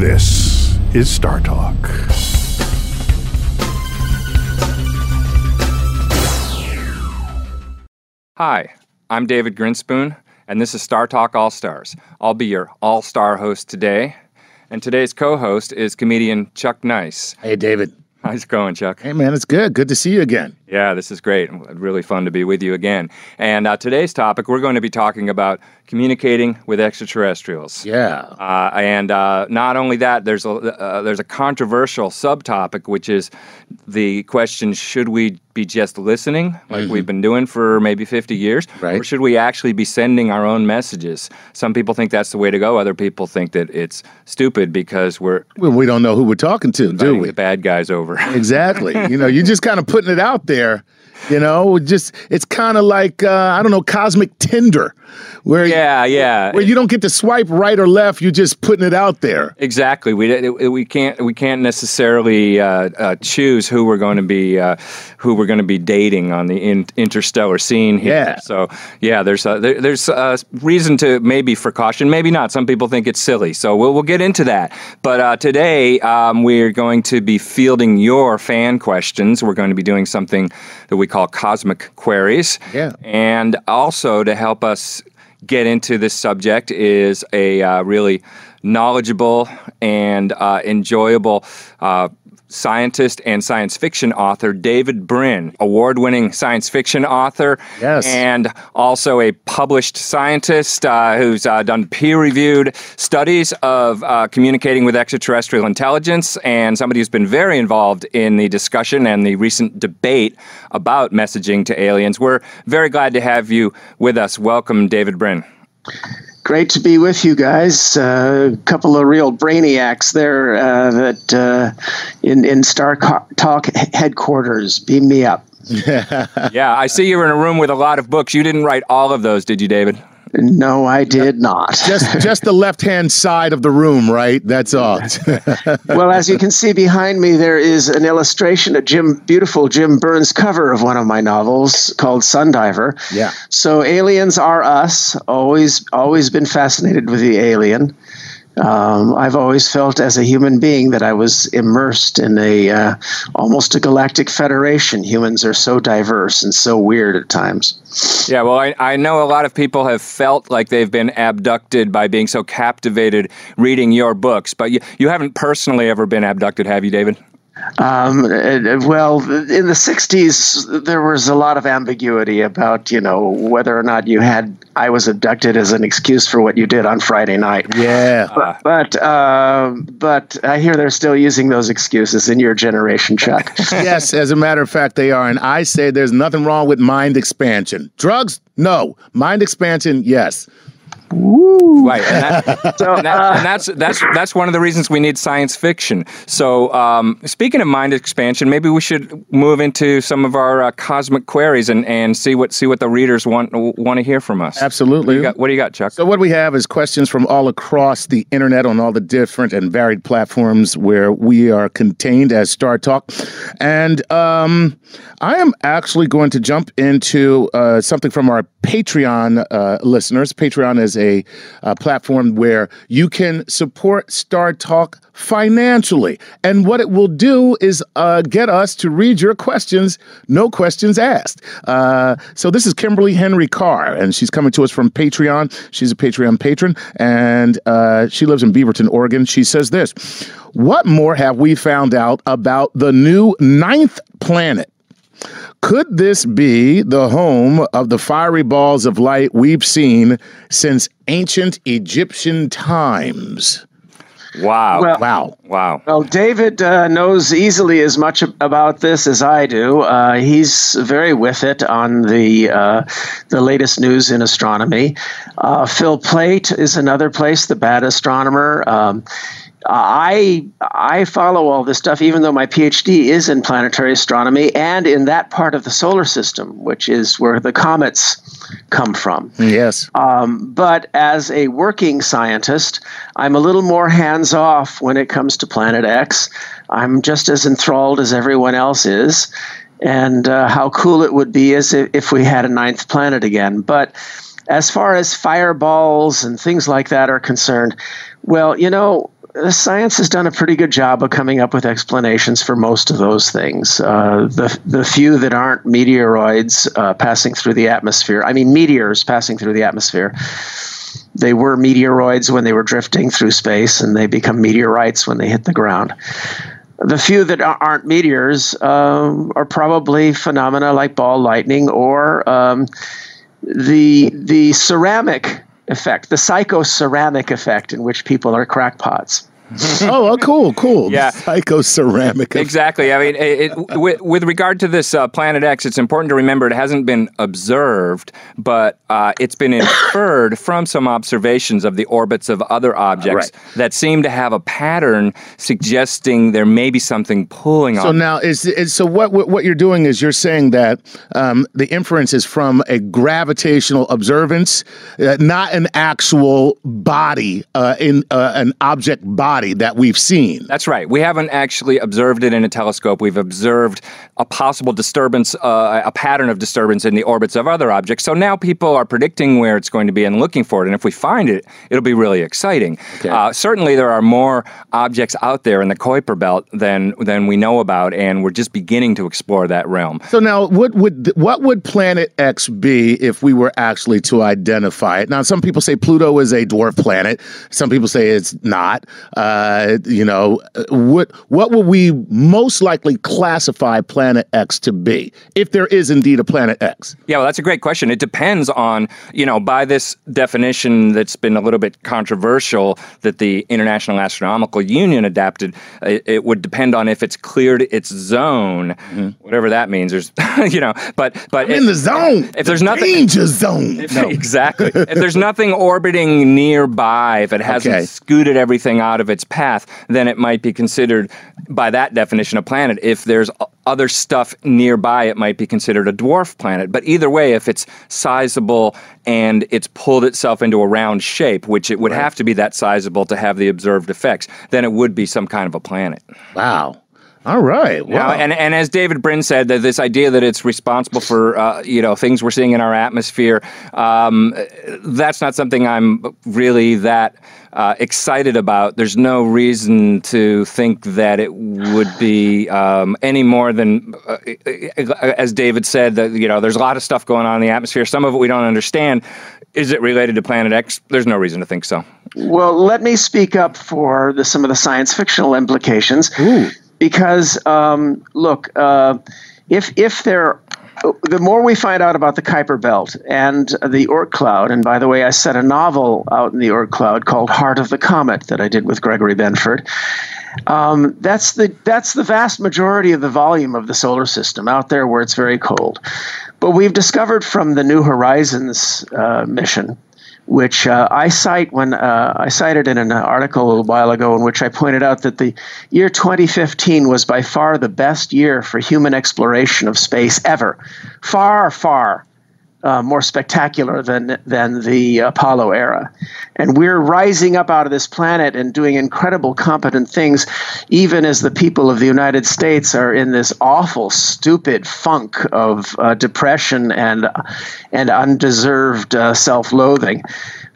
This is Star Talk. Hi, I'm David Grinspoon, and this is Star Talk All Stars. I'll be your all star host today. And today's co host is comedian Chuck Nice. Hey, David. How's it going, Chuck? Hey, man, it's good. Good to see you again. Yeah, this is great. Really fun to be with you again. And uh, today's topic, we're going to be talking about communicating with extraterrestrials. Yeah. Uh, and uh, not only that, there's a uh, there's a controversial subtopic, which is the question: Should we be just listening, like we've been doing for maybe 50 years, Right. or should we actually be sending our own messages? Some people think that's the way to go. Other people think that it's stupid because we're Well, we don't know who we're talking to, do we? the bad guys over. Exactly. you know, you're just kind of putting it out there there you know, just it's kind of like uh, I don't know, cosmic Tinder, where yeah, yeah. where you don't get to swipe right or left. You're just putting it out there. Exactly. We we can't we can't necessarily uh, uh, choose who we're going to be uh, who we're going to be dating on the in, interstellar scene here. Yeah. So yeah, there's uh, there, there's uh, reason to maybe for caution, maybe not. Some people think it's silly, so we'll we'll get into that. But uh, today um, we're going to be fielding your fan questions. We're going to be doing something that we call cosmic queries. Yeah. And also to help us get into this subject is a uh, really knowledgeable and uh, enjoyable uh, scientist and science fiction author, David Brin, award winning science fiction author. Yes. And also a published scientist uh, who's uh, done peer reviewed studies of uh, communicating with extraterrestrial intelligence, and somebody who's been very involved in the discussion and the recent debate about messaging to aliens. We're very glad to have you with us. Welcome, David Brin. Great to be with you guys. A uh, couple of real brainiacs there uh, that uh, in in Star Talk headquarters. Beam me up. Yeah, I see you're in a room with a lot of books. You didn't write all of those, did you, David? No, I did not. Just just the left hand side of the room, right? That's all. well, as you can see behind me, there is an illustration, a Jim, beautiful Jim Burns cover of one of my novels called Sundiver. Yeah. So aliens are us. Always, always been fascinated with the alien. Um, I've always felt as a human being that I was immersed in a uh, almost a galactic federation. Humans are so diverse and so weird at times. Yeah, well, I, I know a lot of people have felt like they've been abducted by being so captivated reading your books, but you, you haven't personally ever been abducted, have you, David? Um, uh, well, in the '60s, there was a lot of ambiguity about you know whether or not you had I was abducted as an excuse for what you did on Friday night. yeah. Uh, But um, but I hear they're still using those excuses in your generation, Chuck. yes, as a matter of fact, they are. And I say there's nothing wrong with mind expansion. Drugs? No. Mind expansion? Yes. Right, and, that, and, that- and that's that's that's one of the reasons we need science fiction. So, um, speaking of mind expansion, maybe we should move into some of our uh, cosmic queries and, and see what see what the readers want want to hear from us. Absolutely. You got- what do you got, Chuck? So what we have is questions from all across the internet on all the different and varied platforms where we are contained as Star Talk, and um, I am actually going to jump into uh, something from our Patreon uh, listeners. Patreon is a uh, platform where you can support Star Talk financially, and what it will do is uh, get us to read your questions, no questions asked. Uh, so this is Kimberly Henry Carr, and she's coming to us from Patreon. She's a Patreon patron, and uh, she lives in Beaverton, Oregon. She says this What more have we found out about the new ninth planet? Could this be the home of the fiery balls of light we've seen since ancient Egyptian times? Wow, Well- Wow. wow. Well, David uh, knows easily as much about this as I do. Uh, he's very with it on the uh, the latest news in astronomy. Uh, Phil Plait is another place, the bad astronomer. Um, I I follow all this stuff, even though my PhD is in planetary astronomy and in that part of the solar system, which is where the comets come from. Yes. Um, but as a working scientist, I'm a little more hands off when it comes to Planet X. I'm just as enthralled as everyone else is, and uh, how cool it would be as if, if we had a ninth planet again. But as far as fireballs and things like that are concerned, well, you know, science has done a pretty good job of coming up with explanations for most of those things. Uh, the the few that aren't meteoroids uh, passing through the atmosphere, I mean meteors passing through the atmosphere. They were meteoroids when they were drifting through space, and they become meteorites when they hit the ground. The few that aren't meteors um, are probably phenomena like ball lightning or um, the the ceramic effect, the psychoceramic effect, in which people are crackpots. Oh, cool, cool. Yeah. Psychoceramic. Exactly. I mean, it, it, with, with, regard to this uh, Planet X, it's important to remember it hasn't been observed, but uh, it's been inferred from some observations of the orbits of other objects right. that seem to have a pattern suggesting there may be something pulling so on. So now, is, is, so what what you're doing is you're saying that um, the inference is from a gravitational observance, uh, not an actual body uh, in uh, an object body body that we've seen. That's right. We haven't actually observed it in a telescope. We've observed a possible disturbance, uh, a pattern of disturbance in the orbits of other objects. So now people are predicting where it's going to be and looking for it. And if we find it, it'll be really exciting. Okay. Uh, certainly, there are more objects out there in the Kuiper Belt than than we know about, and we're just beginning to explore that realm. So now, what would what would Planet X be if we were actually to identify it? Now, some people say Pluto is a dwarf planet. Some people say it's not. Uh, uh, you know, what what will we most likely classify Planet X to be if there is indeed a Planet X? Yeah, well, that's a great question. It depends on you know by this definition that's been a little bit controversial that the International Astronomical Union adapted. It, it would depend on if it's cleared its zone, mm-hmm. whatever that means. There's you know, but but in the zone. If there's nothing danger zone, if, no. exactly. if there's nothing orbiting nearby, if it hasn't okay. scooted everything out of its path, then it might be considered, by that definition, a planet. If there's other stuff nearby, it might be considered a dwarf planet. But either way, if it's sizable and it's pulled itself into a round shape, which it would right. have to be that sizable to have the observed effects, then it would be some kind of a planet. Wow. All right. Wow. Now, and and as David Brin said, that this idea that it's responsible for uh, you know things we're seeing in our atmosphere, um, that's not something I'm really that uh, excited about. There's no reason to think that it would be um, any more than, uh, as David said, that you know there's a lot of stuff going on in the atmosphere. Some of it we don't understand. Is it related to Planet X? There's no reason to think so. Well, let me speak up for the, some of the science fictional implications. Ooh because um, look, uh, if if there the more we find out about the Kuiper Belt and the Oort cloud, and by the way, I set a novel out in the Oort cloud called Heart of the Comet that I did with Gregory Benford. Um, that's the that's the vast majority of the volume of the solar system out there where it's very cold. But we've discovered from the New Horizons uh, mission which uh, I cite when uh, I cited in an article a little while ago, in which I pointed out that the year 2015 was by far the best year for human exploration of space ever, far, far uh, more spectacular than than the Apollo era, and we're rising up out of this planet and doing incredible, competent things, even as the people of the United States are in this awful, stupid funk of uh, depression and and undeserved uh, self-loathing.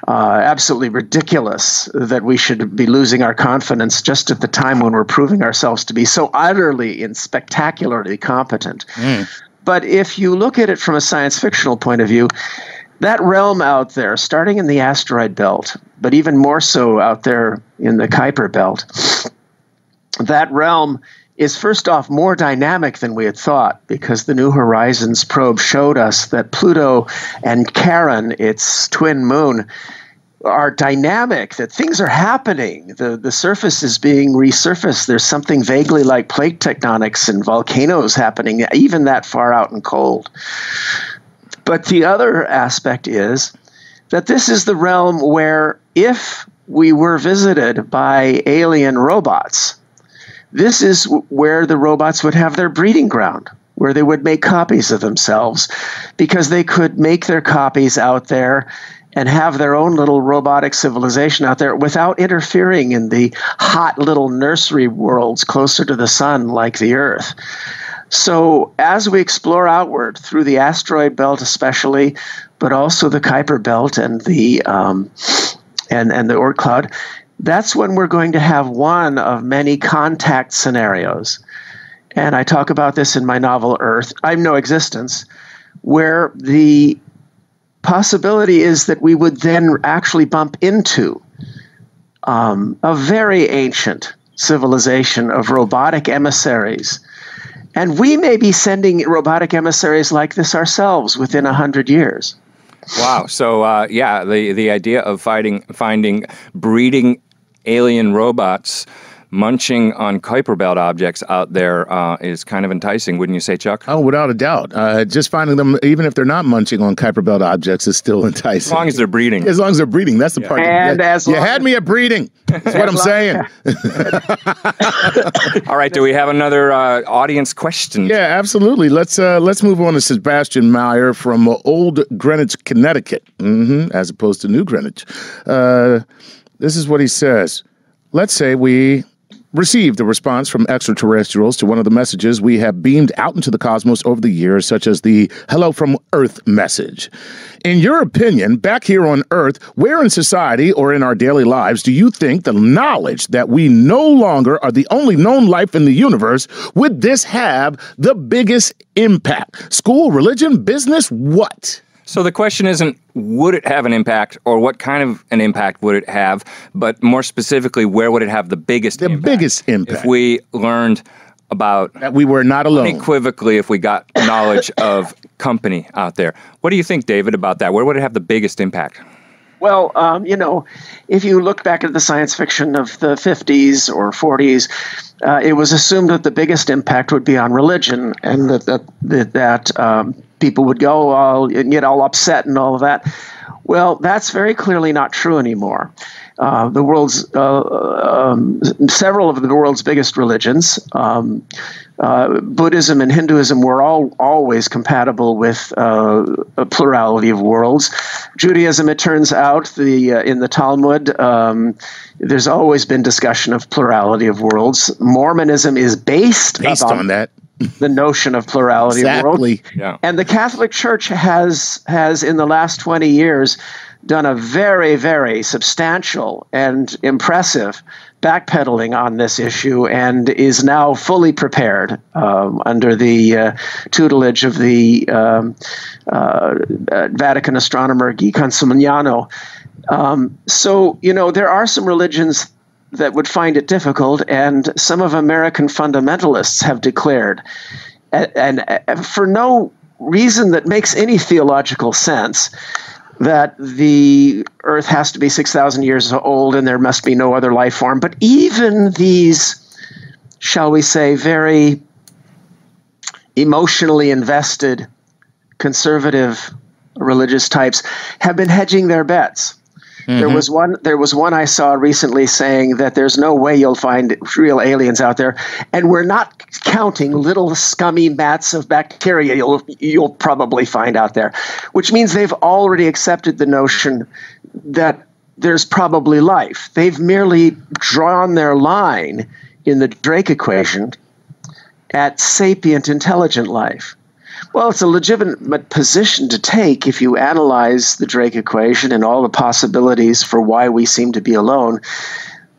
Uh, absolutely ridiculous that we should be losing our confidence just at the time when we're proving ourselves to be so utterly and spectacularly competent. Mm. But if you look at it from a science fictional point of view, that realm out there, starting in the asteroid belt, but even more so out there in the Kuiper belt, that realm is first off more dynamic than we had thought because the New Horizons probe showed us that Pluto and Charon, its twin moon, are dynamic, that things are happening. The, the surface is being resurfaced. There's something vaguely like plate tectonics and volcanoes happening, even that far out and cold. But the other aspect is that this is the realm where if we were visited by alien robots, this is where the robots would have their breeding ground where they would make copies of themselves because they could make their copies out there and have their own little robotic civilization out there without interfering in the hot little nursery worlds closer to the sun like the Earth. So, as we explore outward through the asteroid belt, especially, but also the Kuiper belt and the um, and and the Oort cloud, that's when we're going to have one of many contact scenarios. And I talk about this in my novel Earth, I'm No Existence, where the possibility is that we would then actually bump into um, a very ancient civilization of robotic emissaries. And we may be sending robotic emissaries like this ourselves within a hundred years. Wow. So uh, yeah, the the idea of fighting, finding, breeding alien robots munching on Kuiper Belt objects out there uh, is kind of enticing, wouldn't you say, Chuck? Oh, without a doubt. Uh, just finding them, even if they're not munching on Kuiper Belt objects, is still enticing. As long as they're breeding. As long as they're breeding. That's the yeah. part. And as you had me at breeding. That's what I'm saying. All right. Do we have another uh, audience question? Yeah, absolutely. Let's uh, let's move on to Sebastian Meyer from Old Greenwich, Connecticut, mm-hmm, as opposed to New Greenwich. Uh, this is what he says. Let's say we received a response from extraterrestrials to one of the messages we have beamed out into the cosmos over the years, such as the Hello from Earth message. In your opinion, back here on Earth, where in society or in our daily lives do you think the knowledge that we no longer are the only known life in the universe would this have the biggest impact? School, religion, business, what? So the question isn't would it have an impact or what kind of an impact would it have, but more specifically, where would it have the biggest the impact? biggest impact. If we learned about that we were not alone. Unequivocally, if we got knowledge of company out there. What do you think, David, about that? Where would it have the biggest impact? Well, um, you know, if you look back at the science fiction of the 50s or 40s, uh, it was assumed that the biggest impact would be on religion, and that that, that, that um, people would go all and get all upset and all of that. Well, that's very clearly not true anymore. Uh, the world's uh, um, several of the world's biggest religions, um, uh, Buddhism and Hinduism, were all always compatible with uh, a plurality of worlds. Judaism, it turns out, the uh, in the Talmud, um, there's always been discussion of plurality of worlds. Mormonism is based based on that the notion of plurality exactly. of world. Yeah. And the Catholic Church has has in the last 20 years done a very very substantial and impressive backpedaling on this issue and is now fully prepared um, under the uh, tutelage of the um, uh, Vatican astronomer Guy Consolmagno. Um, so, you know, there are some religions that would find it difficult, and some of American fundamentalists have declared, and, and for no reason that makes any theological sense, that the Earth has to be 6,000 years old and there must be no other life form. But even these, shall we say, very emotionally invested conservative religious types have been hedging their bets. Mm-hmm. There was one. There was one I saw recently saying that there's no way you'll find real aliens out there, and we're not counting little scummy mats of bacteria you'll you'll probably find out there, which means they've already accepted the notion that there's probably life. They've merely drawn their line in the Drake equation at sapient intelligent life. Well, it's a legitimate position to take if you analyze the Drake equation and all the possibilities for why we seem to be alone.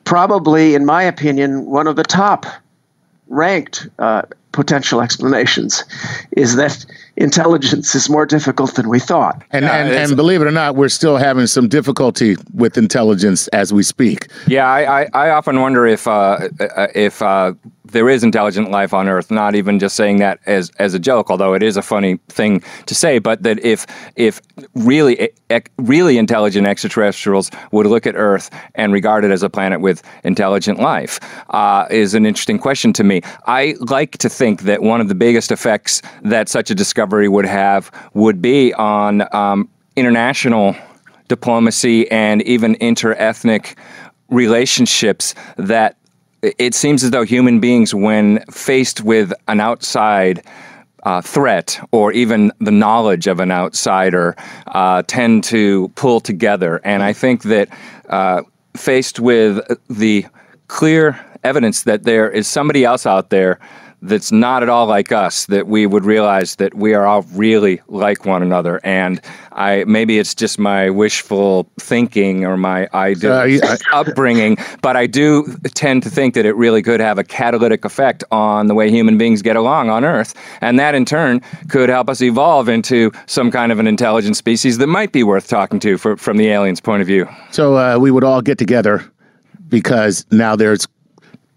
Probably, in my opinion, one of the top ranked uh, potential explanations is that intelligence is more difficult than we thought. And, yeah, and, and, believe it or not, we're still having some difficulty with intelligence as we speak. Yeah, I, I, I often wonder if uh, uh if uh, there is intelligent life on Earth. Not even just saying that as as a joke, although it is a funny thing to say. But that if if really really intelligent extraterrestrials would look at Earth and regard it as a planet with intelligent life, uh, is an interesting question to me. I like to think that one of the biggest effects that such a discovery would have would be on um, international diplomacy and even interethnic relationships that it seems as though human beings, when faced with an outside uh, threat or even the knowledge of an outsider, uh, tend to pull together. And I think that uh, faced with the clear evidence that there is somebody else out there that's not at all like us that we would realize that we are all really like one another. And i maybe it's just my wishful thinking or my ideal Uh, upbringing but i do tend to think that it really could have a catalytic effect on the way human beings get along on earth. And that in turn could help us evolve into some kind of an intelligent species that might be worth talking to for, from the aliens point of view. So uh, we would all get together because now there's,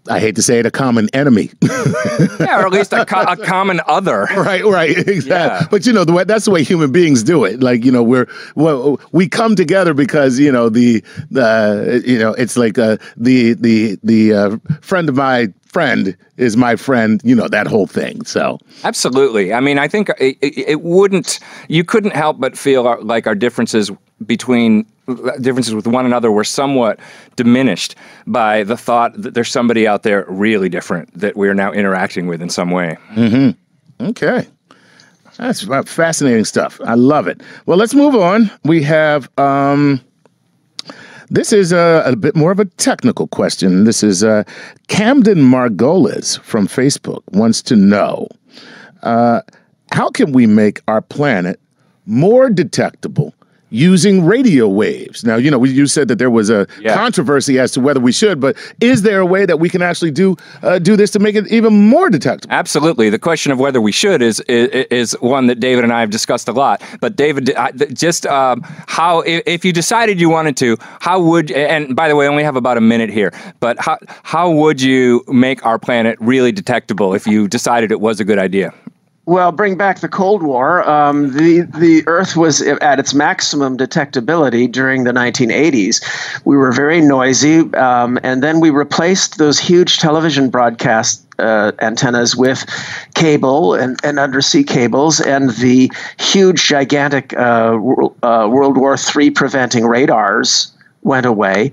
I hate to say it, a common enemy. yeah or at least a, co- a common other right, right, exactly. Yeah. But you know, the way, that's the way human beings do it. Like you know, we're well, we come together because you know the the you know it's like uh, the the the uh, friend of my friend is my friend. You know that whole thing. So Absolutely. I mean, I think it, it, wouldn't. You couldn't help but feel our, like our differences between uh, differences with one another were somewhat diminished by the thought that there's somebody out there really different that we're now interacting with in some way. Mm-hmm. okay. That's uh, fascinating stuff. I love it. Well, let's move on. We have um, this is a, a bit more of a technical question. This is uh, Camden Margolis from Facebook wants to know uh, how can we make our planet more detectable using radio waves? Now, you know, we, you said that there was a Yeah. controversy as to whether we should, but is there a way that we can actually do uh, do this to make it even more detectable? Absolutely. The question of whether we should is is, is one that David and I have discussed a lot. But David, I- just um, how if you decided you wanted to, how would and by the way, I only have about a minute here. But how how would you make our planet really detectable if you decided it was a good idea? Well, bring back the Cold War. Um, the the Earth was at its maximum detectability during the 1980s. We were very noisy, um, and then we replaced those huge television broadcast uh, antennas with cable and, and undersea cables, and the huge, gigantic uh, uh, World War III preventing radars went away.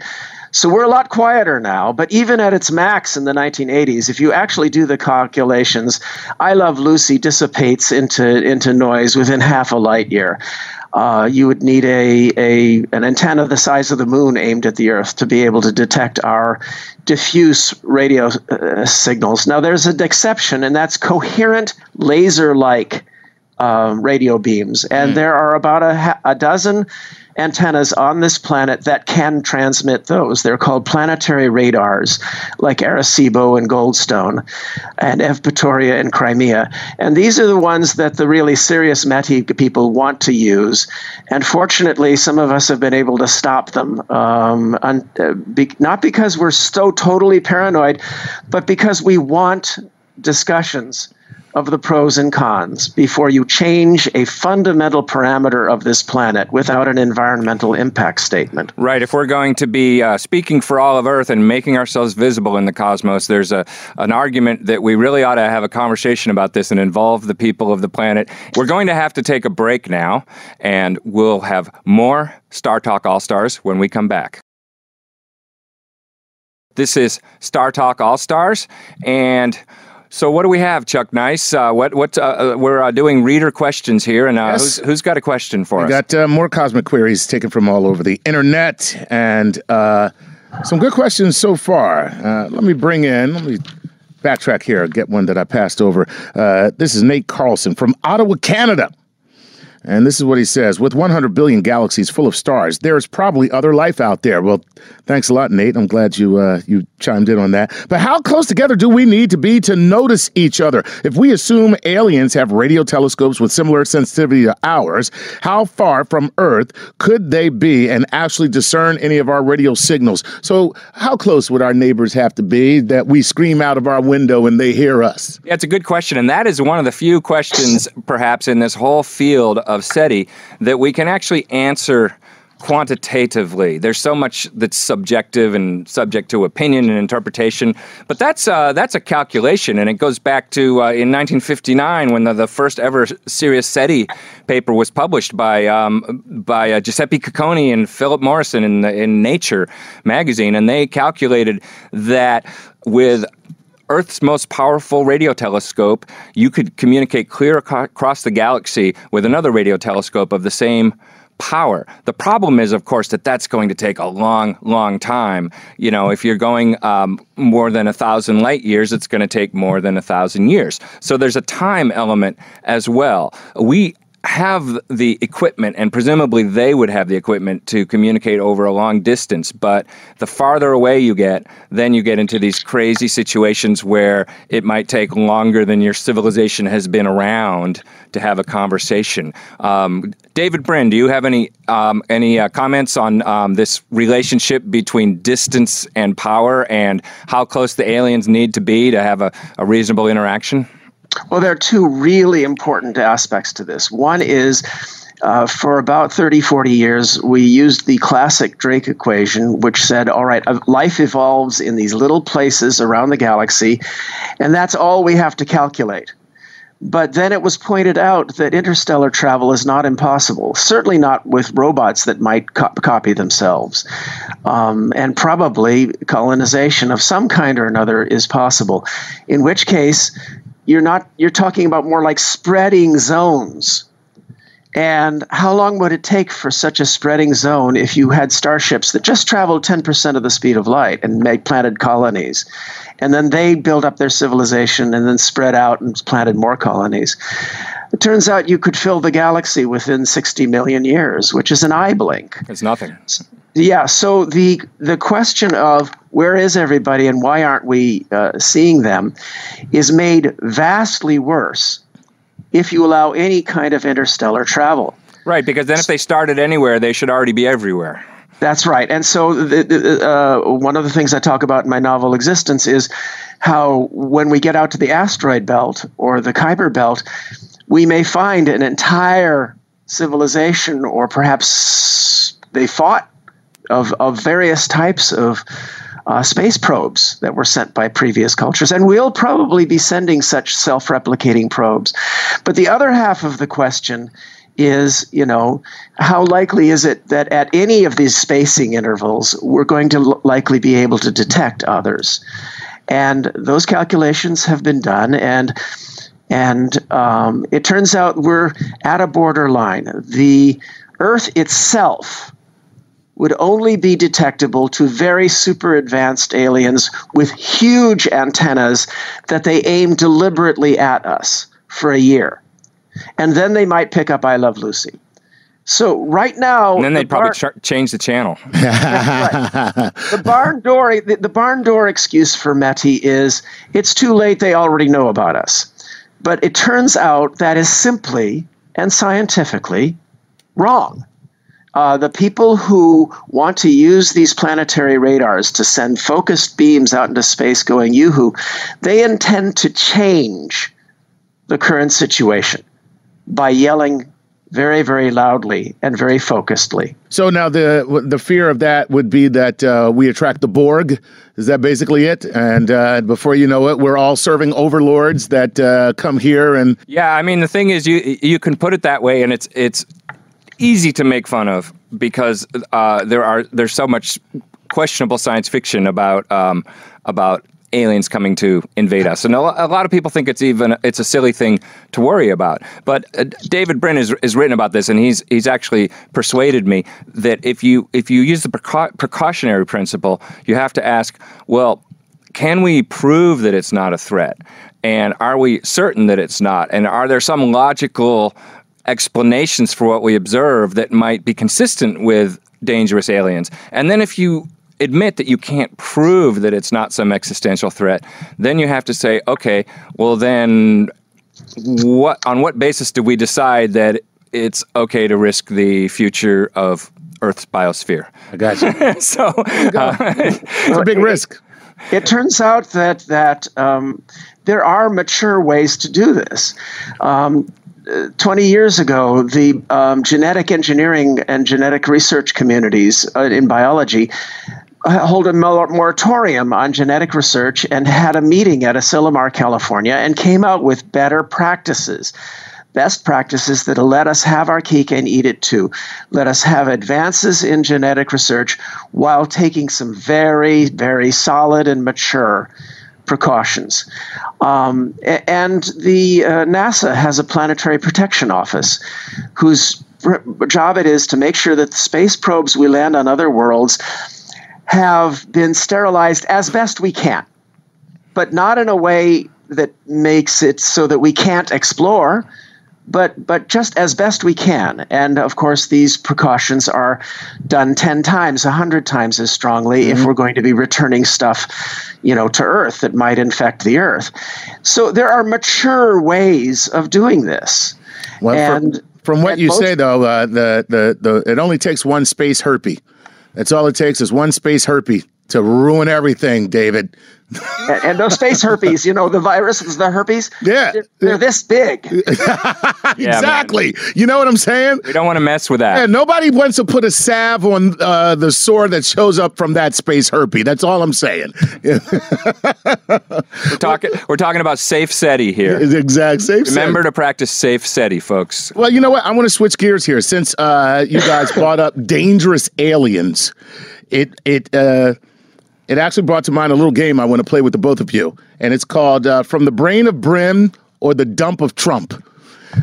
So we're a lot quieter now, but even at its max in the 1980s, if you actually do the calculations, I Love Lucy dissipates into into noise within half a light year. Uh, you would need a, a an antenna the size of the moon aimed at the Earth to be able to detect our diffuse radio uh, signals. Now, there's an exception, and that's coherent laser-like um, radio beams, and there are about a, a dozen antennas on this planet that can transmit those. They're called planetary radars, like Arecibo and Goldstone, and Evpatoria and Crimea. And these are the ones that the really serious METI people want to use. And fortunately, some of us have been able to stop them, um, un- uh, be- not because we're so totally paranoid, but because we want discussions of the pros and cons before you change a fundamental parameter of this planet without an environmental impact statement. Right. If we're going to be uh, speaking for all of Earth and making ourselves visible in the cosmos, there's a an argument that we really ought to have a conversation about this and involve the people of the planet. We're going to have to take a break now, and we'll have more Star Talk All Stars when we come back. This is Star Talk All Stars, and so what do we have, Chuck Nice? Uh, what what uh, uh, we're uh, doing reader questions here, and uh, Yes. who's, who's got a question for us? We us? got uh, more cosmic queries taken from all over the internet and uh, some good questions so far. Uh, let me bring in, let me backtrack here, get one that I passed over. Uh, this is Nate Carlson from Ottawa, Canada. And this is what he says With 100 billion galaxies full of stars, there is probably other life out there. Well, thanks a lot, Nate. I'm glad you uh, you chimed in on that. But how close together do we need to be to notice each other? If we assume aliens have radio telescopes with similar sensitivity to ours, how far from Earth could they be and actually discern any of our radio signals? So, how close would our neighbors have to be that we scream out of our window and they hear us? Yeah, it's a good question, and that is one of the few questions, perhaps, in this whole field of SETI that we can actually answer quantitatively. There's so much that's subjective and subject to opinion and interpretation, but that's uh, that's a calculation, and it goes back to uh, in 1959 when the, the first ever serious SETI paper was published by um, by uh, Giuseppe Cocconi and Philip Morrison in the, in Nature magazine, and they calculated that with Earth's most powerful radio telescope, you could communicate clear across the galaxy with another radio telescope of the same power. The problem is, of course, that that's going to take a long, long time. You know, if you're going um, more than a thousand light years, it's going to take more than a thousand years. So there's a time element as well. We have the equipment, and presumably they would have the equipment to communicate over a long distance. But the farther away you get, then you get into these crazy situations where it might take longer than your civilization has been around to have a conversation. Um, David Brin, do you have any um, any uh, comments on um, this relationship between distance and power, and how close the aliens need to be to have a, a reasonable interaction? Well, there are two really important aspects to this. One is uh, for about 30, 40 years, we used the classic Drake equation, which said, all right, uh, life evolves in these little places around the galaxy, and that's all we have to calculate. But then it was pointed out that interstellar travel is not impossible, certainly not with robots that might co- copy themselves. Um, and probably colonization of some kind or another is possible, in which case, you're not you're talking about more like spreading zones. And how long would it take for such a spreading zone if you had starships that just traveled 10% of the speed of light and made planted colonies? And then they build up their civilization and then spread out and planted more colonies. It turns out you could fill the galaxy within 60 million years which is an eye blink. It's nothing yeah so the the question of where is everybody and why aren't we uh, seeing them is made vastly worse if you allow any kind of interstellar travel. Right, because then if they started anywhere, they should already be everywhere. That's right. And so, the, the, uh, one of the things I talk about in my novel Existence is how when we get out to the asteroid belt or the Kuiper belt, we may find an entire civilization, or perhaps they fought of, of various types of uh, space probes that were sent by previous cultures. And we'll probably be sending such self replicating probes. But the other half of the question is, you know, how likely is it that at any of these spacing intervals, we're going to l- likely be able to detect others? And those calculations have been done. And and um, it turns out we're at a borderline. The Earth itself would only be detectable to very super advanced aliens with huge antennas that they aim deliberately at us for a year. And then they might pick up I Love Lucy. So right now, and then they'd the probably ch- change the channel. right. The barn door, the, the barn door excuse for METI is it's too late. They already know about us. But it turns out that is simply and scientifically wrong. Uh, the people who want to use these planetary radars to send focused beams out into space going yoo-hoo, they intend to change the current situation by yelling very, very loudly and very focusedly. So now the the fear of that would be that uh, we attract the Borg. Is that basically it? And uh, before you know it, we're all serving overlords that uh, come here and. Yeah, I mean the thing is, you you can put it that way, and it's it's easy to make fun of because uh, there are there's so much questionable science fiction about um, about aliens coming to invade us, and a, lot of people think it's even it's a silly thing to worry about. But uh, David Brin has, has written about this, and he's he's actually persuaded me that if you if you use the precau- precautionary principle, you have to ask, well, can we prove that it's not a threat? And are we certain that it's not? And are there some logical explanations for what we observe that might be consistent with dangerous aliens. And then if you admit that you can't prove that it's not some existential threat, then you have to say, okay, well then what on what basis do we decide that it's okay to risk the future of Earth's biosphere? I got you. so uh, it's a big risk. It turns out that that um, there are mature ways to do this. Um, 20 years ago, the um, genetic engineering and genetic research communities uh, in biology uh, hold a moratorium on genetic research and had a meeting at Asilomar, California, and came out with better practices. Best practices that let us have our cake and eat it too. Let us have advances in genetic research while taking some very, very solid and mature precautions. Um, and the uh, NASA has a planetary protection office whose job it is to make sure that the space probes we land on other worlds have been sterilized as best we can, but not in a way that makes it so that we can't explore but but just as best we can. And of course, these precautions are done ten times, hundred times as strongly mm-hmm. if we're going to be returning stuff, you know, to Earth that might infect the Earth. So there are mature ways of doing this. Well, and from, from what you most, say, though, uh, the, the the it only takes one space herpy. That's all it takes is one space herpy to ruin everything, David and, and, those face herpes, you know, the viruses, the herpes, yeah, they're, they're this big. exactly. Yeah, you know what I'm saying? We don't want to mess with that. Yeah, nobody wants to put a salve on uh, the sore that shows up from that space herpes. That's all I'm saying. we're talking. We're talking about safe SETI here. Exact safe. Remember to practice safe SETI, folks. Well, you know what? I want to switch gears here since uh, you guys brought up dangerous aliens. It it. Uh, it actually brought to mind a little game I want to play with the both of you, and it's called uh, From the Brain of Brin or the Dump of Trump.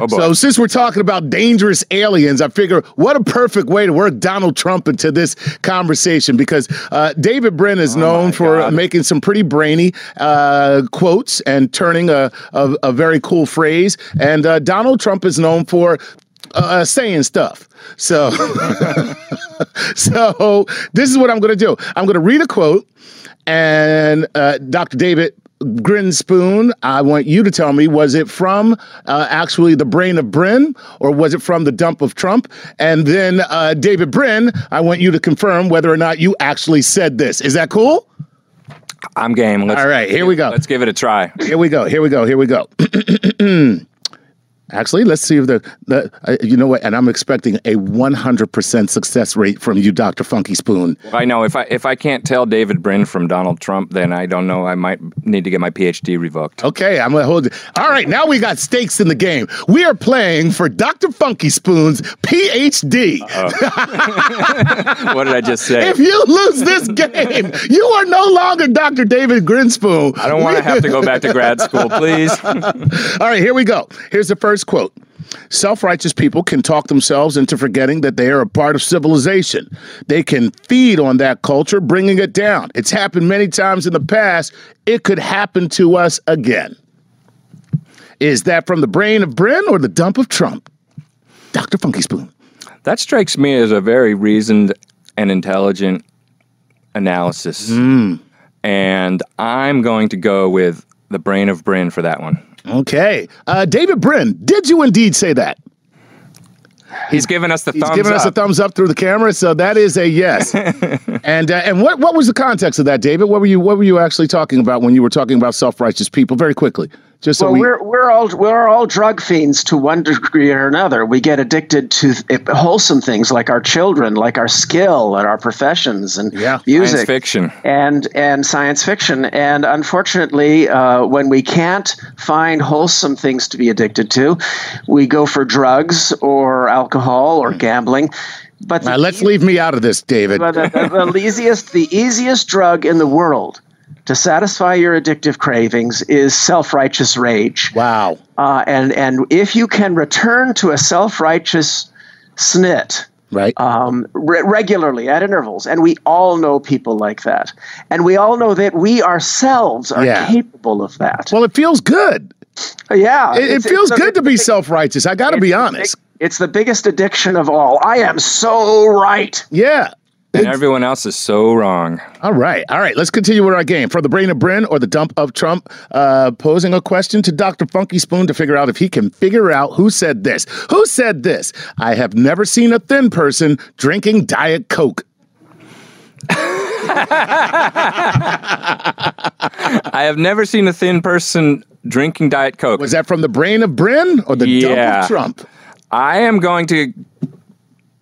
Oh so since we're talking about dangerous aliens, I figure what a perfect way to work Donald Trump into this conversation because uh, David Brin is oh known for God. making some pretty brainy uh, quotes and turning a, a, a, very cool phrase, and uh, Donald Trump is known for uh, saying stuff. So, so this is what I'm going to do. I'm going to read a quote, and uh, Dr. David Grinspoon, I want you to tell me was it from uh, actually the brain of Brin or was it from the dump of Trump? And then uh, David Brin, I want you to confirm whether or not you actually said this. Is that cool? I'm game. Let's, All right, here we go. Let's give it a try. Here we go. Here we go. Here we go. Actually, let's see if the, the uh, you know what, and I'm expecting a 100% success rate from you, Dr. Funky Spoon. I know if I if I can't tell David Brin from Donald Trump, then I don't know. I might need to get my PhD revoked. Okay, I'm gonna hold it. All right, now we got stakes in the game. We are playing for Dr. Funky Spoon's PhD. what did I just say? If you lose this game, you are no longer Dr. David Grinspoon. I don't want to have to go back to grad school, please. All right, here we go. Here's the first First quote Self righteous people can talk themselves into forgetting that they are a part of civilization. They can feed on that culture, bringing it down. It's happened many times in the past. It could happen to us again. Is that from the brain of Brin or the dump of Trump? Dr. Funky Spoon. That strikes me as a very reasoned and intelligent analysis. Mm. And I'm going to go with the brain of Brin for that one. Okay. Uh, David Brin, did you indeed say that? He's given us the He's thumbs giving up. us a thumbs up through the camera, so that is a yes. and uh, and what what was the context of that, David? What were you what were you actually talking about when you were talking about self righteous people? Very quickly. Just so well, we... we're we're all we're all drug fiends to one degree or another. We get addicted to wholesome things like our children, like our skill and our professions and yeah. music, science fiction, and and science fiction. And unfortunately, uh, when we can't find wholesome things to be addicted to, we go for drugs or alcohol or gambling. But now, let's leave me out of this, David. But the, the, the easiest the easiest drug in the world to satisfy your addictive cravings is self-righteous rage. Wow. Uh, and and if you can return to a self-righteous snit, right. um, re- regularly at intervals and we all know people like that and we all know that we ourselves are yeah. capable of that. Well it feels good. Yeah. It, it feels good to be self-righteous i gotta be honest. it's the biggest addiction of all. I am so right. Yeah and everyone else is so wrong. All right. All right. Let's continue with our game. For the brain of Brin or the dump of Trump, uh, posing a question to Dr. Funky Spoon to figure out if he can figure out who said this. Who said this? I have never seen a thin person drinking Diet Coke. I have never seen a thin person drinking Diet Coke. Was that from the brain of Brin or the yeah. dump of Trump? I am going to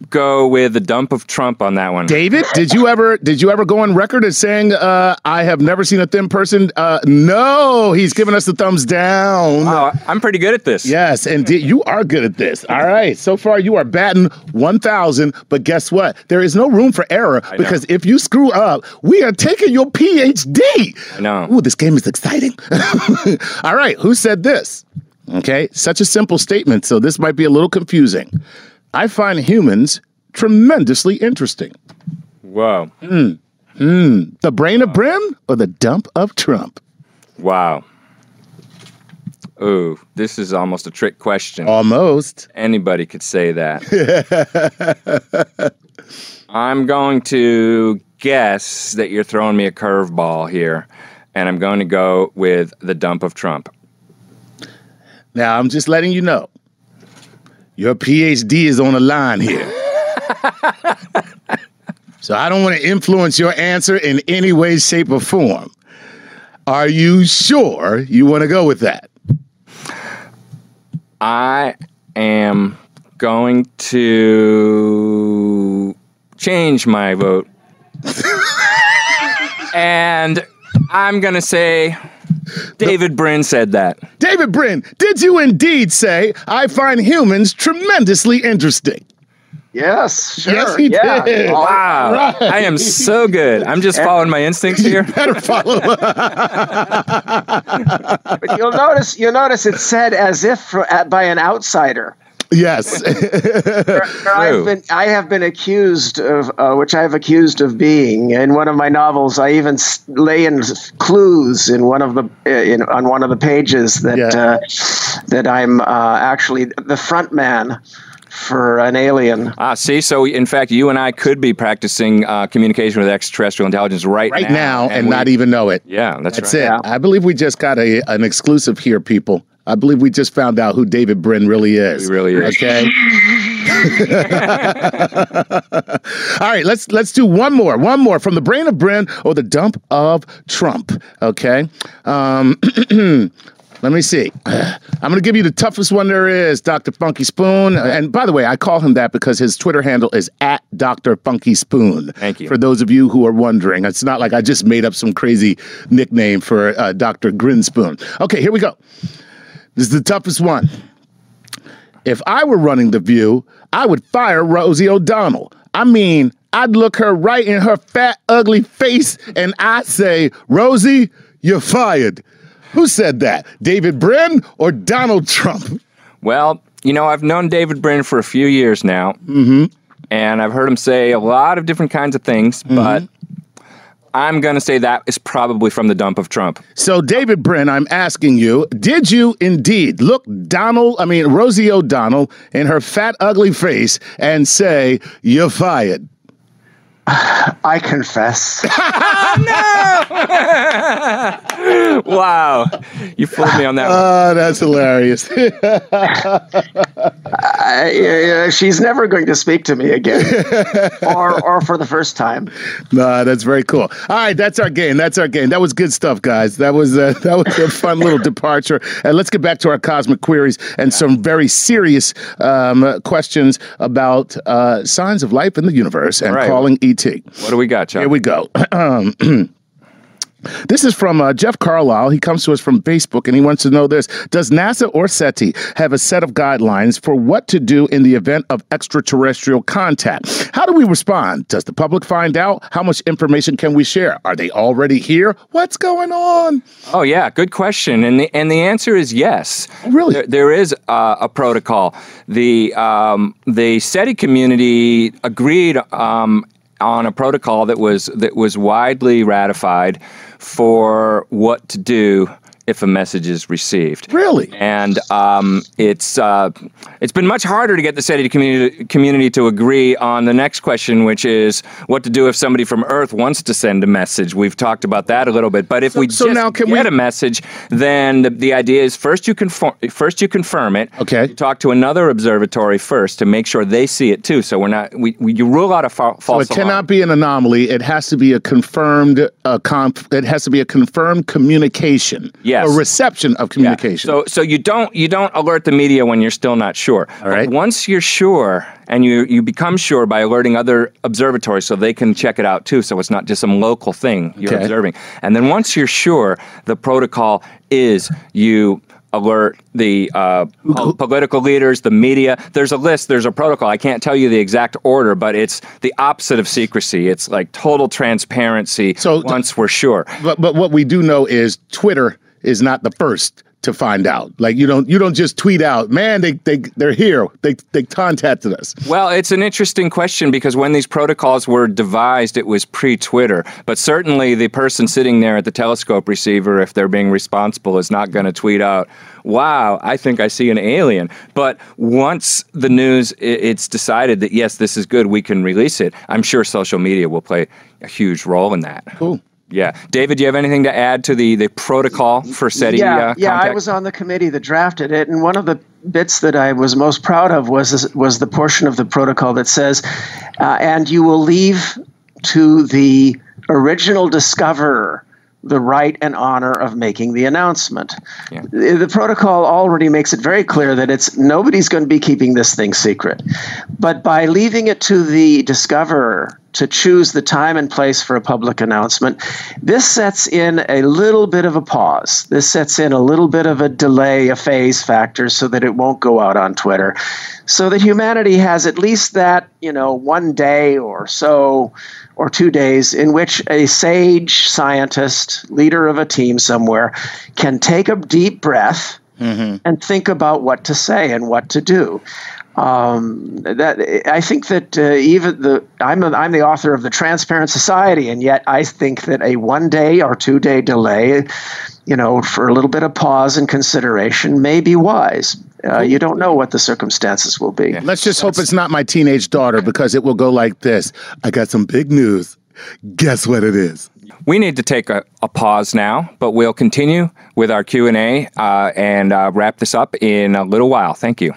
go with the dump of Trump on that one. David, did you ever did you ever go on record as saying uh, I have never seen a thin person? Uh, no, he's giving us the thumbs down. Oh, I'm pretty good at this. Yes, and you are good at this. All right, so far you are batting one thousand, but guess what? There is no room for error because if you screw up, we are taking your PhD. No. Ooh, this game is exciting. All right, who said this? Okay, such a simple statement, so this might be a little confusing. I find humans tremendously interesting. Whoa. Hmm. Hmm. The brain of Brin or the dump of Trump? Wow. Ooh, this is almost a trick question. Almost. Anybody could say that. I'm going to guess that you're throwing me a curveball here, and I'm going to go with the dump of Trump. Now, I'm just letting you know your PhD is on the line here. so I don't want to influence your answer in any way, shape, or form. Are you sure you want to go with that? I am going to change my vote. and I'm going to say David Brin said that. David Brin, did you indeed say, I find humans tremendously interesting? Yes, sure. Yes, he yeah. did. Wow. right. I am so good. I'm just following my instincts here. Better follow. But you'll notice you'll notice it's said as if for, uh, by an outsider. Yes. I've been I have been accused of uh, which I have accused of being in one of my novels. I even lay in clues in one of the uh, in on one of the pages that Yeah. uh, that I'm uh, actually the front man for an alien. Ah, see, so in fact, you and I could be practicing uh, communication with extraterrestrial intelligence right, right now and, we- not even know it. Yeah, that's, That's right. it. Yeah. I believe we just got a an exclusive here, people. I believe we just found out who David Brin really is. He really is. Okay. All right, let's let's do one more. One more from the brain of Brin or the dump of Trump. Okay. Um Let me see. I'm going to give you the toughest one there is, Dr. Funky Spoon. And by the way, I call him that because his Twitter handle is at Dr. Funky Spoon. Thank you. For those of you who are wondering, it's not like I just made up some crazy nickname for uh, Dr. Grinspoon. Okay, here we go. This is the toughest one. If I were running The View, I would fire Rosie O'Donnell. I mean, I'd look her right in her fat, ugly face and I'd say, Rosie, you're fired. Who said that? David Brin or Donald Trump? Well, you know, I've known David Brin for a few years now, mm-hmm. and I've heard him say a lot of different kinds of things, but I'm going to say that is probably from the dump of Trump. So, David Brin, I'm asking you, did you indeed look Donald, I mean, Rosie O'Donnell in her fat, ugly face and say, you're fired? I confess. No. Wow, you fooled me on that one. Oh, that's hilarious. I, uh, she's never going to speak to me again, or or for the first time. no, that's very cool. All right, that's our game. That's our game. That was good stuff, guys. That was uh, that was a fun little departure. And let's get back to our cosmic queries and some very serious um, questions about uh, signs of life in the universe and Right. calling What do we got, Chuck? Here we go. This is from uh, Jeff Carlisle. He comes to us from Facebook and he wants to know this Does NASA or SETI have a set of guidelines for what to do in the event of extraterrestrial contact? How do we respond? Does the public find out? How much information can we share? Are they already here? What's going on? Oh yeah, good question, and the and the answer is yes. really? There, there is uh, a protocol. The um, the SETI community agreed um, on a protocol that was that was widely ratified for what to do if a message is received. Really? And um, it's uh, it's been much harder to get the SETI community community to agree on the next question, which is what to do if somebody from Earth wants to send a message. We've talked about that a little bit, but if we so just now can get we- a message, then the, the idea is first you confirm first you confirm it. Okay. You talk to another observatory first to make sure they see it too. So we're not we, we you rule out a fa- So false it alarm. cannot be an anomaly. It has to be a confirmed uh, comp- it has to be a confirmed communication. Yes. A reception of Yeah. communication. So so you don't you don't alert the media when you're still not sure. All right. But once you're sure and you you become sure by alerting other observatories so they can check it out too so it's not just some local thing you're Okay. observing. And then once you're sure, the protocol is you alert the uh, political leaders, the media. There's a list, there's a protocol. I can't tell you the exact order, but it's the opposite of secrecy. It's like total transparency So- once we're sure. But but what we do know is Twitter is not the first to find out. Like you don't you don't just tweet out, man, they they they're here. They they contacted us. Well, it's an interesting question because when these protocols were devised, it was pre-Twitter. But certainly the person sitting there at the telescope receiver, if they're being responsible, is not going to tweet out, "Wow, I think I see an alien." But once the news it's decided that yes, this is good, we can release it. I'm sure social media will play a huge role in that. Cool. Yeah, David, do you have anything to add to the, the protocol for SETI? Yeah, uh, yeah. contact? I was on the committee that drafted it, and one of the bits that I was most proud of was was the portion of the protocol that says, uh, "And you will leave to the original discoverer." The right and honor of making the announcement. Yeah. The protocol already makes it very clear that it's nobody's going to be keeping this thing secret, but by leaving it to the discoverer to choose the time and place for a public announcement. This sets in a little bit of a pause. This sets in a little bit of a delay, a phase factor, so that it won't go out on Twitter. So that humanity has at least that, you know, one day or so or two days in which a sage scientist, leader of a team somewhere, can take a deep breath. Mm-hmm. And think about what to say and what to do um, that I think that uh, even the I'm a, I'm the author of the Transparent Society, and yet I think that a one day or two day delay, you know, for a little bit of pause and consideration may be wise. Uh, you don't know what the circumstances will be. Let's just hope it's not my teenage daughter because it will go like this. I got some big news. Guess what it is? We need to take a, a pause now, but we'll continue with our Q and A uh, and uh, wrap this up in a little while. Thank you.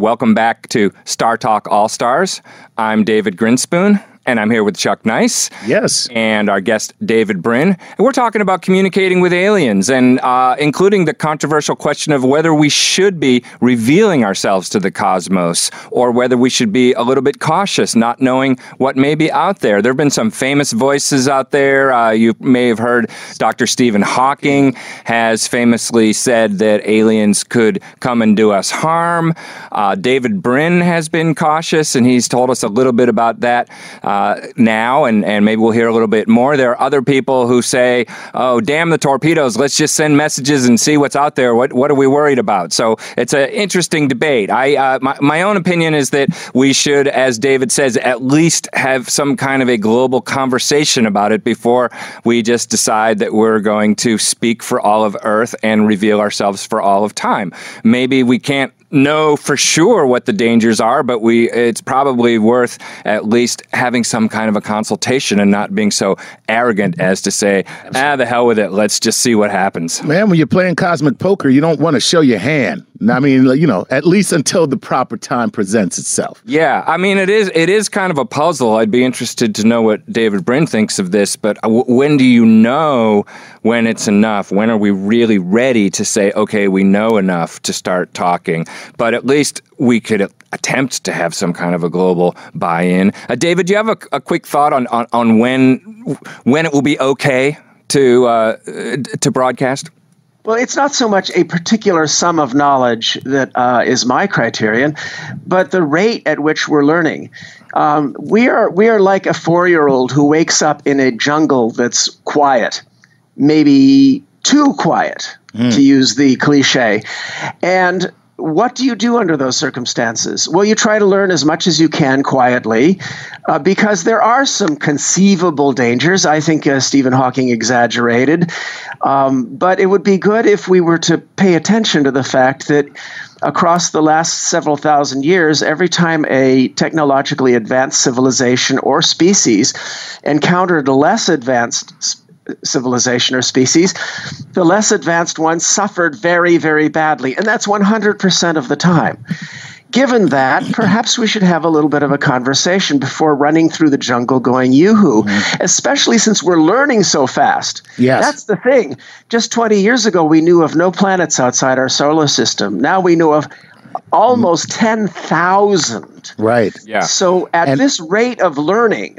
Welcome back to Star Talk All Stars. I'm David Grinspoon and I'm here with Chuck Nice. Yes. And our guest, David Brin. And we're talking about communicating with aliens and uh, including the controversial question of whether we should be revealing ourselves to the cosmos or whether we should be a little bit cautious, not knowing what may be out there. There have been some famous voices out there. Uh, you may have heard Dr. Stephen Hawking has famously said that aliens could come and do us harm. Uh, David Brin has been cautious, and he's told us a little bit about that. Uh, now, and, and maybe we'll hear a little bit more. There are other people who say, oh, damn the torpedoes, let's just send messages and see what's out there. What, what are we worried about? So it's an interesting debate. I, uh, my, my own opinion is that we should, as David says, at least have some kind of a global conversation about it before we just decide that we're going to speak for all of Earth and reveal ourselves for all of time. Maybe we can't know for sure what the dangers are, but we it's probably worth at least having some kind of a consultation and not being so arrogant as to say, ah, the hell with it. Let's just see what happens. Man, when you're playing cosmic poker, you don't want to show your hand. I mean, you know, at least until the proper time presents itself. Yeah, I mean, it is it is kind of a puzzle. I'd be interested to know what David Brin thinks of this. But w- when do you know when it's enough? When are we really ready to say, okay, we know enough to start talking? But at least we could attempt to have some kind of a global buy-in. Uh, David, do you have a, a quick thought on, on, on when when it will be okay to uh, to broadcast? Well, it's not so much a particular sum of knowledge that uh, is my criterion, but the rate at which we're learning. Um, we are we are like a four year old who wakes up in a jungle that's quiet, maybe too quiet, mm. to use the cliche, and what do you do under those circumstances? Well, you try to learn as much as you can quietly uh, because there are some conceivable dangers. I think uh, Stephen Hawking exaggerated. Um, but it would be good if we were to pay attention to the fact that across the last several thousand years, every time a technologically advanced civilization or species encountered a less advanced civilization or species, the less advanced ones suffered very, very badly. And that's 100% of the time. Given that, perhaps we should have a little bit of a conversation before running through the jungle going yoo-hoo, mm-hmm. especially since we're learning so fast. Yes. That's the thing. Just 20 years ago, we knew of no planets outside our solar system. Now we know of almost 10,000. Right. Yeah. So at and- this rate of learning,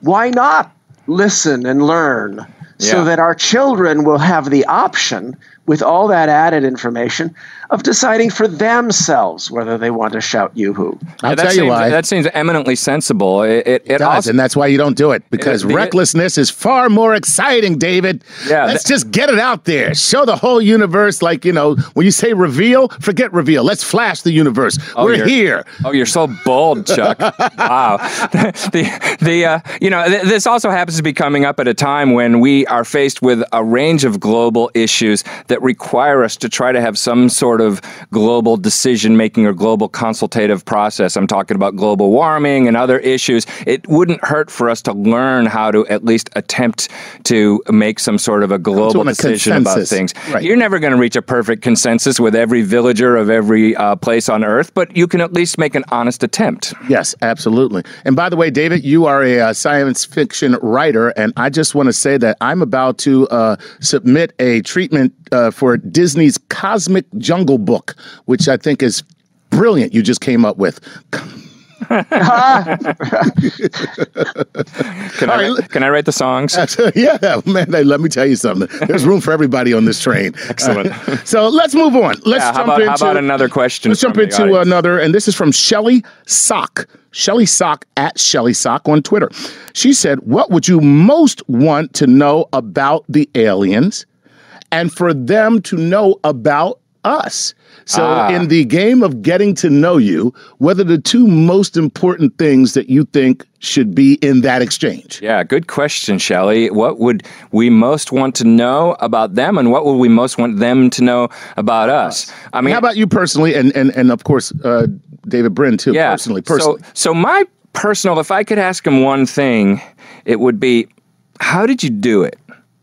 why not listen and learn so that our children will have the option, with all that added information, of deciding for themselves whether they want to shout yoo-hoo. I'll that tell you seems, why. That seems eminently sensible. It, it, it does, also, and that's why you don't do it because the- recklessness is far more exciting, David. Yeah, let's th- just get it out there. Show the whole universe, like you know, when you say reveal, forget reveal. Let's flash the universe. We're you're- here. Oh, you're so bold, Chuck. wow. the the uh, you know th- this also happens to be coming up at a time when we are faced with a range of global issues that require us to try to have some sort of global decision making or global consultative process. I'm talking about global warming and other issues. It wouldn't hurt for us to learn how to at least attempt to make some sort of a global a decision about things. Right. You're never going to reach a perfect consensus with every villager of every uh, place on earth, but you can at least make an honest attempt. Yes, absolutely. And by the way, David, you are a uh, science fiction writer, and I just want to say that I'm about to uh, submit a treatment uh, Uh, for Disney's Cosmic Jungle Book, which I think is brilliant. You just came up with. Can, I, right. can I write the songs? yeah, man. Let me tell you something. There's room for everybody on this train. Excellent. so let's move on. Let's Yeah, how jump about, into how about another question? Let's jump into audience? another, and this is from Shelly Sock. Shelly Sock at Shelly Sock on Twitter. She said, What would you most want to know about the aliens and for them to know about us? So, Ah. in the game of getting to know you, what are the two most important things that you think should be in that exchange? Yeah, good question, Shelley. What would we most want to know about them, and what would we most want them to know about us? I mean, How about you personally, and and and of course, uh, David Brin too. yeah, personally, personally. So, so my personal, if I could ask him one thing, it would be, how did you do it?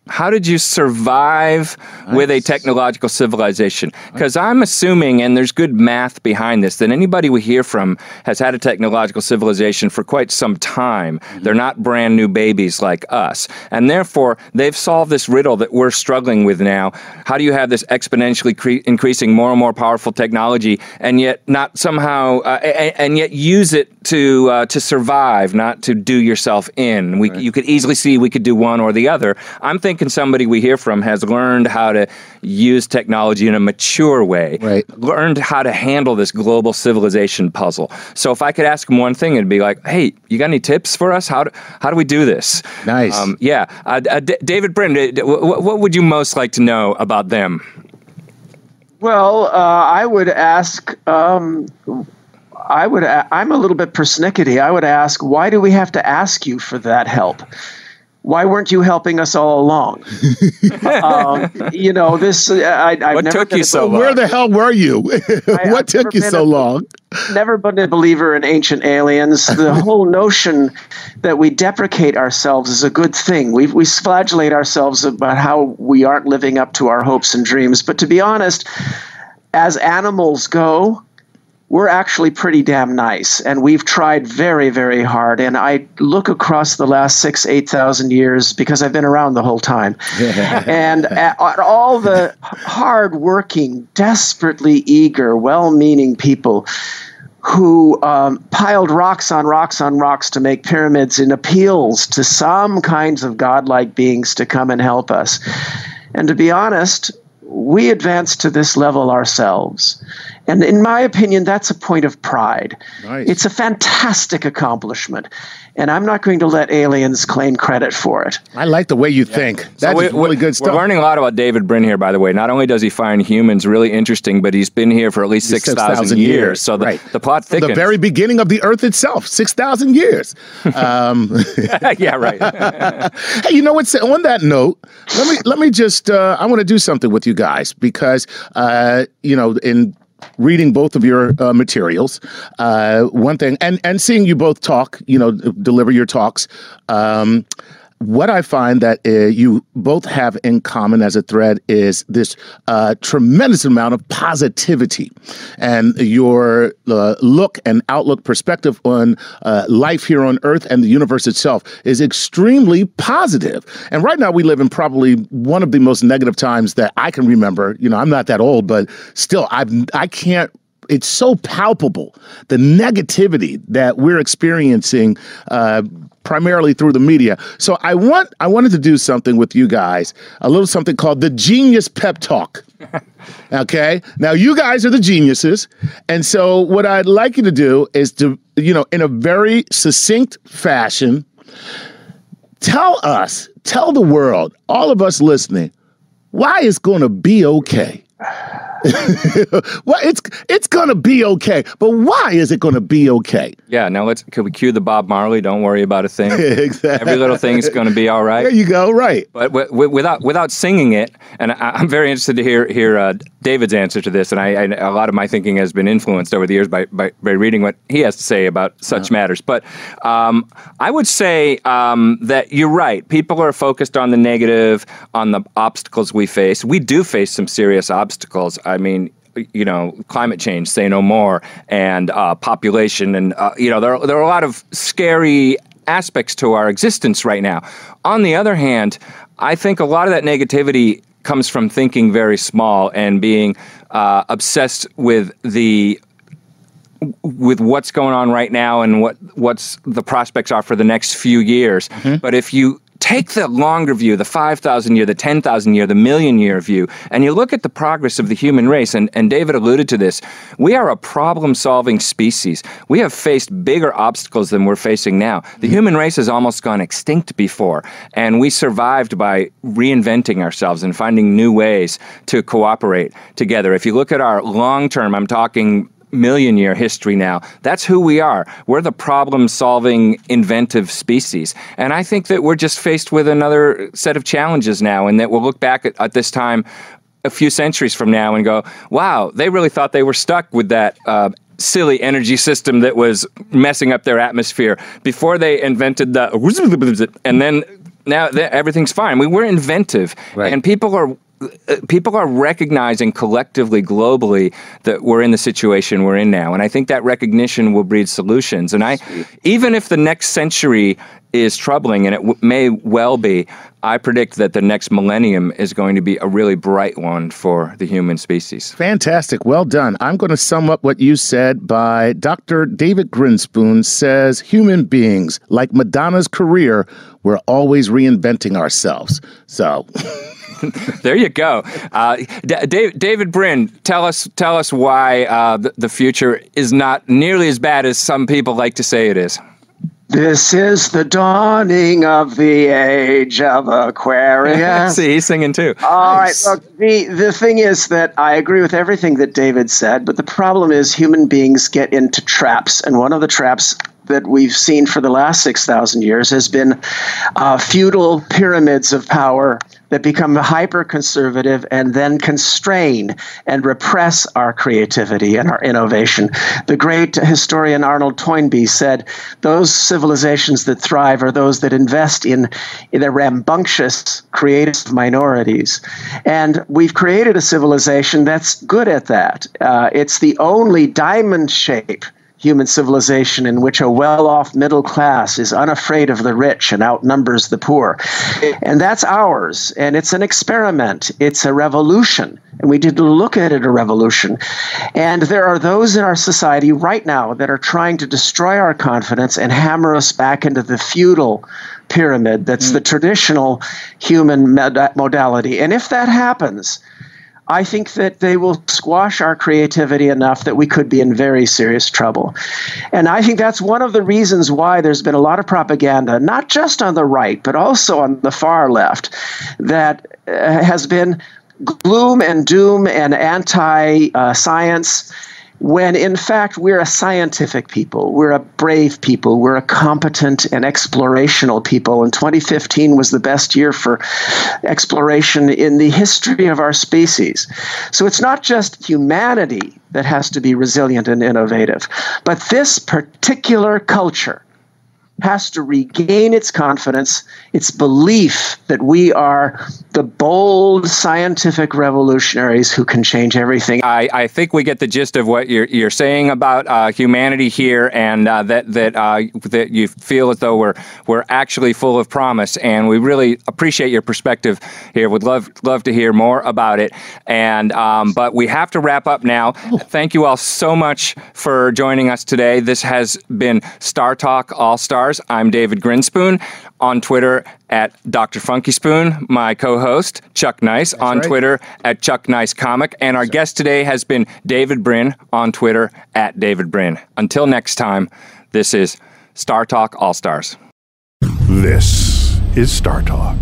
How did you survive with a technological civilization? Because I'm assuming, and there's good math behind this, that anybody we hear from has had a technological civilization for quite some time. They're not brand new babies like us. And therefore, they've solved this riddle that we're struggling with now. How do you have this exponentially cre- increasing more and more powerful technology and yet not somehow, uh, and, and yet use it to, uh, to survive, not to do yourself in? We, You could easily see we could do one or the other. I'm thinking somebody we hear from has learned how to use technology in a mature way, Right. learned how to handle this global civilization puzzle. So if I could ask him one thing, it'd be like, "Hey, you got any tips for us? How do how do we do this?" Nice. Um, yeah, uh, uh, D- David Brin, uh, d- what would you most like to know about them? Well, uh, I would ask. Um, I would. A- I'm a little bit persnickety. I would ask, why do we have to ask you for that help? Why weren't you helping us all along? um, you know, this. uh, I, I've What never took been you so long? Where the hell were you? what I've took you so a- long? never been a believer in ancient aliens. The whole notion that we deprecate ourselves is a good thing. We we flagellate ourselves about how we aren't living up to our hopes and dreams. But to be honest, as animals go, we're actually pretty damn nice, and we've tried very, very hard. And I look across the last six, eight thousand years because I've been around the whole time, and at, at all the hard-working, desperately eager, well-meaning people who um, piled rocks on rocks on rocks to make pyramids in appeals to some kinds of godlike beings to come and help us. And to be honest, we advance to this level ourselves. And in my opinion, that's a point of pride. Nice. It's a fantastic accomplishment. And I'm not going to let aliens claim credit for it. I like the way you think. That's we- really good stuff. We're learning a lot about David Brin here, by the way. Not only does he find humans really interesting, but he's been here for at least 6,000 years. So the, right. the plot From thickens. the very beginning of the Earth itself, six thousand years. Um, yeah, right. hey, you know what? On that note, let me let me just. Uh, I want to do something with you guys because uh, you know in reading both of your uh, materials. Uh, one thing and and seeing you both talk you know deliver your talks. Um, what I find that uh, you both have in common as a thread is this uh, tremendous amount of positivity, and your uh, look and outlook perspective on uh, life here on Earth and the universe itself is extremely positive. And right now, we live in probably one of the most negative times that I can remember. You know, I'm not that old, but still, I've I can't it's so palpable the negativity that we're experiencing uh, primarily through the media. So I want I wanted to do something with you guys, a little something called the Genius Pep Talk. okay? Now you guys are the geniuses, and so what I'd like you to do is to you know in a very succinct fashion tell us, tell the world, all of us listening, why it's going to be okay. well, it's it's gonna be okay, but why is it gonna be okay? Yeah, now let's can we cue the Bob Marley? Don't worry about a thing. exactly. Every little thing is gonna be all right. There you go. Right. But w- w- without without singing it, and I, am very interested to hear hear uh, David's answer to this. And I, I, a lot of my thinking has been influenced over the years by by, by reading what he has to say about such uh-huh. matters. But um, I would say um, that you're right. People are focused on the negative, on the obstacles we face. We do face some serious obstacles. I mean, you know, climate change, say no more, and uh, population, and uh, you know, there there are a lot of scary aspects to our existence right now. On the other hand, I think a lot of that negativity comes from thinking very small and being uh, obsessed with the with what's going on right now and what what's the prospects are for the next few years. Mm-hmm. But if you take the longer view, the 5,000 year, the 10,000 year, the million year view, and you look at the progress of the human race, and, and David alluded to this, we are a problem solving species. We have faced bigger obstacles than we're facing now. The mm-hmm. human race has almost gone extinct before, and we survived by reinventing ourselves and finding new ways to cooperate together. If you look at our long term, I'm talking million year history now. That's who we are. We're the problem solving, inventive species. And I think that we're just faced with another set of challenges now, and that we'll look back at, at this time a few centuries from now and go, wow, they really thought they were stuck with that. Uh, silly energy system that was messing up their atmosphere before they invented the and then now everything's fine. We were inventive, right. and people are Uh, people are recognizing collectively, globally, that we're in the situation we're in now, and I think that recognition will breed solutions. And I, even if the next century is troubling, and it w- may well be, I predict that the next millennium is going to be a really bright one for the human species. Fantastic. Well done. I'm going to sum up what you said by Dr. David Grinspoon says human beings, like Madonna's career, we're always reinventing ourselves. So. there you go. Uh, D- David Brin, tell us tell us why uh, the, future is not nearly as bad as some people like to say it is. This is the dawning of the age of Aquarius. See, he's singing too. All nice. right. Look, the the thing is that I agree with everything that David said, but the problem is human beings get into traps, and one of the traps that we've seen for the last 6,000 years has been uh, feudal pyramids of power that become hyper conservative and then constrain and repress our creativity and our innovation. The great historian Arnold Toynbee said those civilizations that thrive are those that invest in, in the rambunctious creative minorities. And we've created a civilization that's good at that. Uh, it's the only diamond shape human civilization in which a well off middle class is unafraid of the rich and outnumbers the poor. And that's ours. And it's an experiment, it's a revolution. And we did look at it a revolution. And there are those in our society right now that are trying to destroy our confidence and hammer us back into the feudal pyramid that's mm. the traditional human modality. And if that happens, I think that they will squash our creativity enough that we could be in very serious trouble. And I think that's one of the reasons why there's been a lot of propaganda, not just on the right, but also on the far left, that uh, has been gloom and doom and anti uh, science when in fact we're a scientific people, we're a brave people, we're a competent and explorational people. And 2015 was the best year for exploration in the history of our species. So it's not just humanity that has to be resilient and innovative, but this particular culture has to regain its confidence, its belief that we are the bold scientific revolutionaries who can change everything. I, I think we get the gist of what you're, you're saying about uh, humanity here, and uh, that that uh, that you feel as though we're we're actually full of promise, and we really appreciate your perspective here. Would love love to hear more about it, and um, but we have to wrap up now. Thank you all so much for joining us today. This has been Star Talk All Stars. I'm David Grinspoon on Twitter at Dr. Funky Spoon, my co-host Chuck Nice That's on right. Twitter at Chuck Nice Comic, and our guest today has been David Brin on Twitter at David Brin. Until next time, this is Star Talk All Stars. This is Star Talk.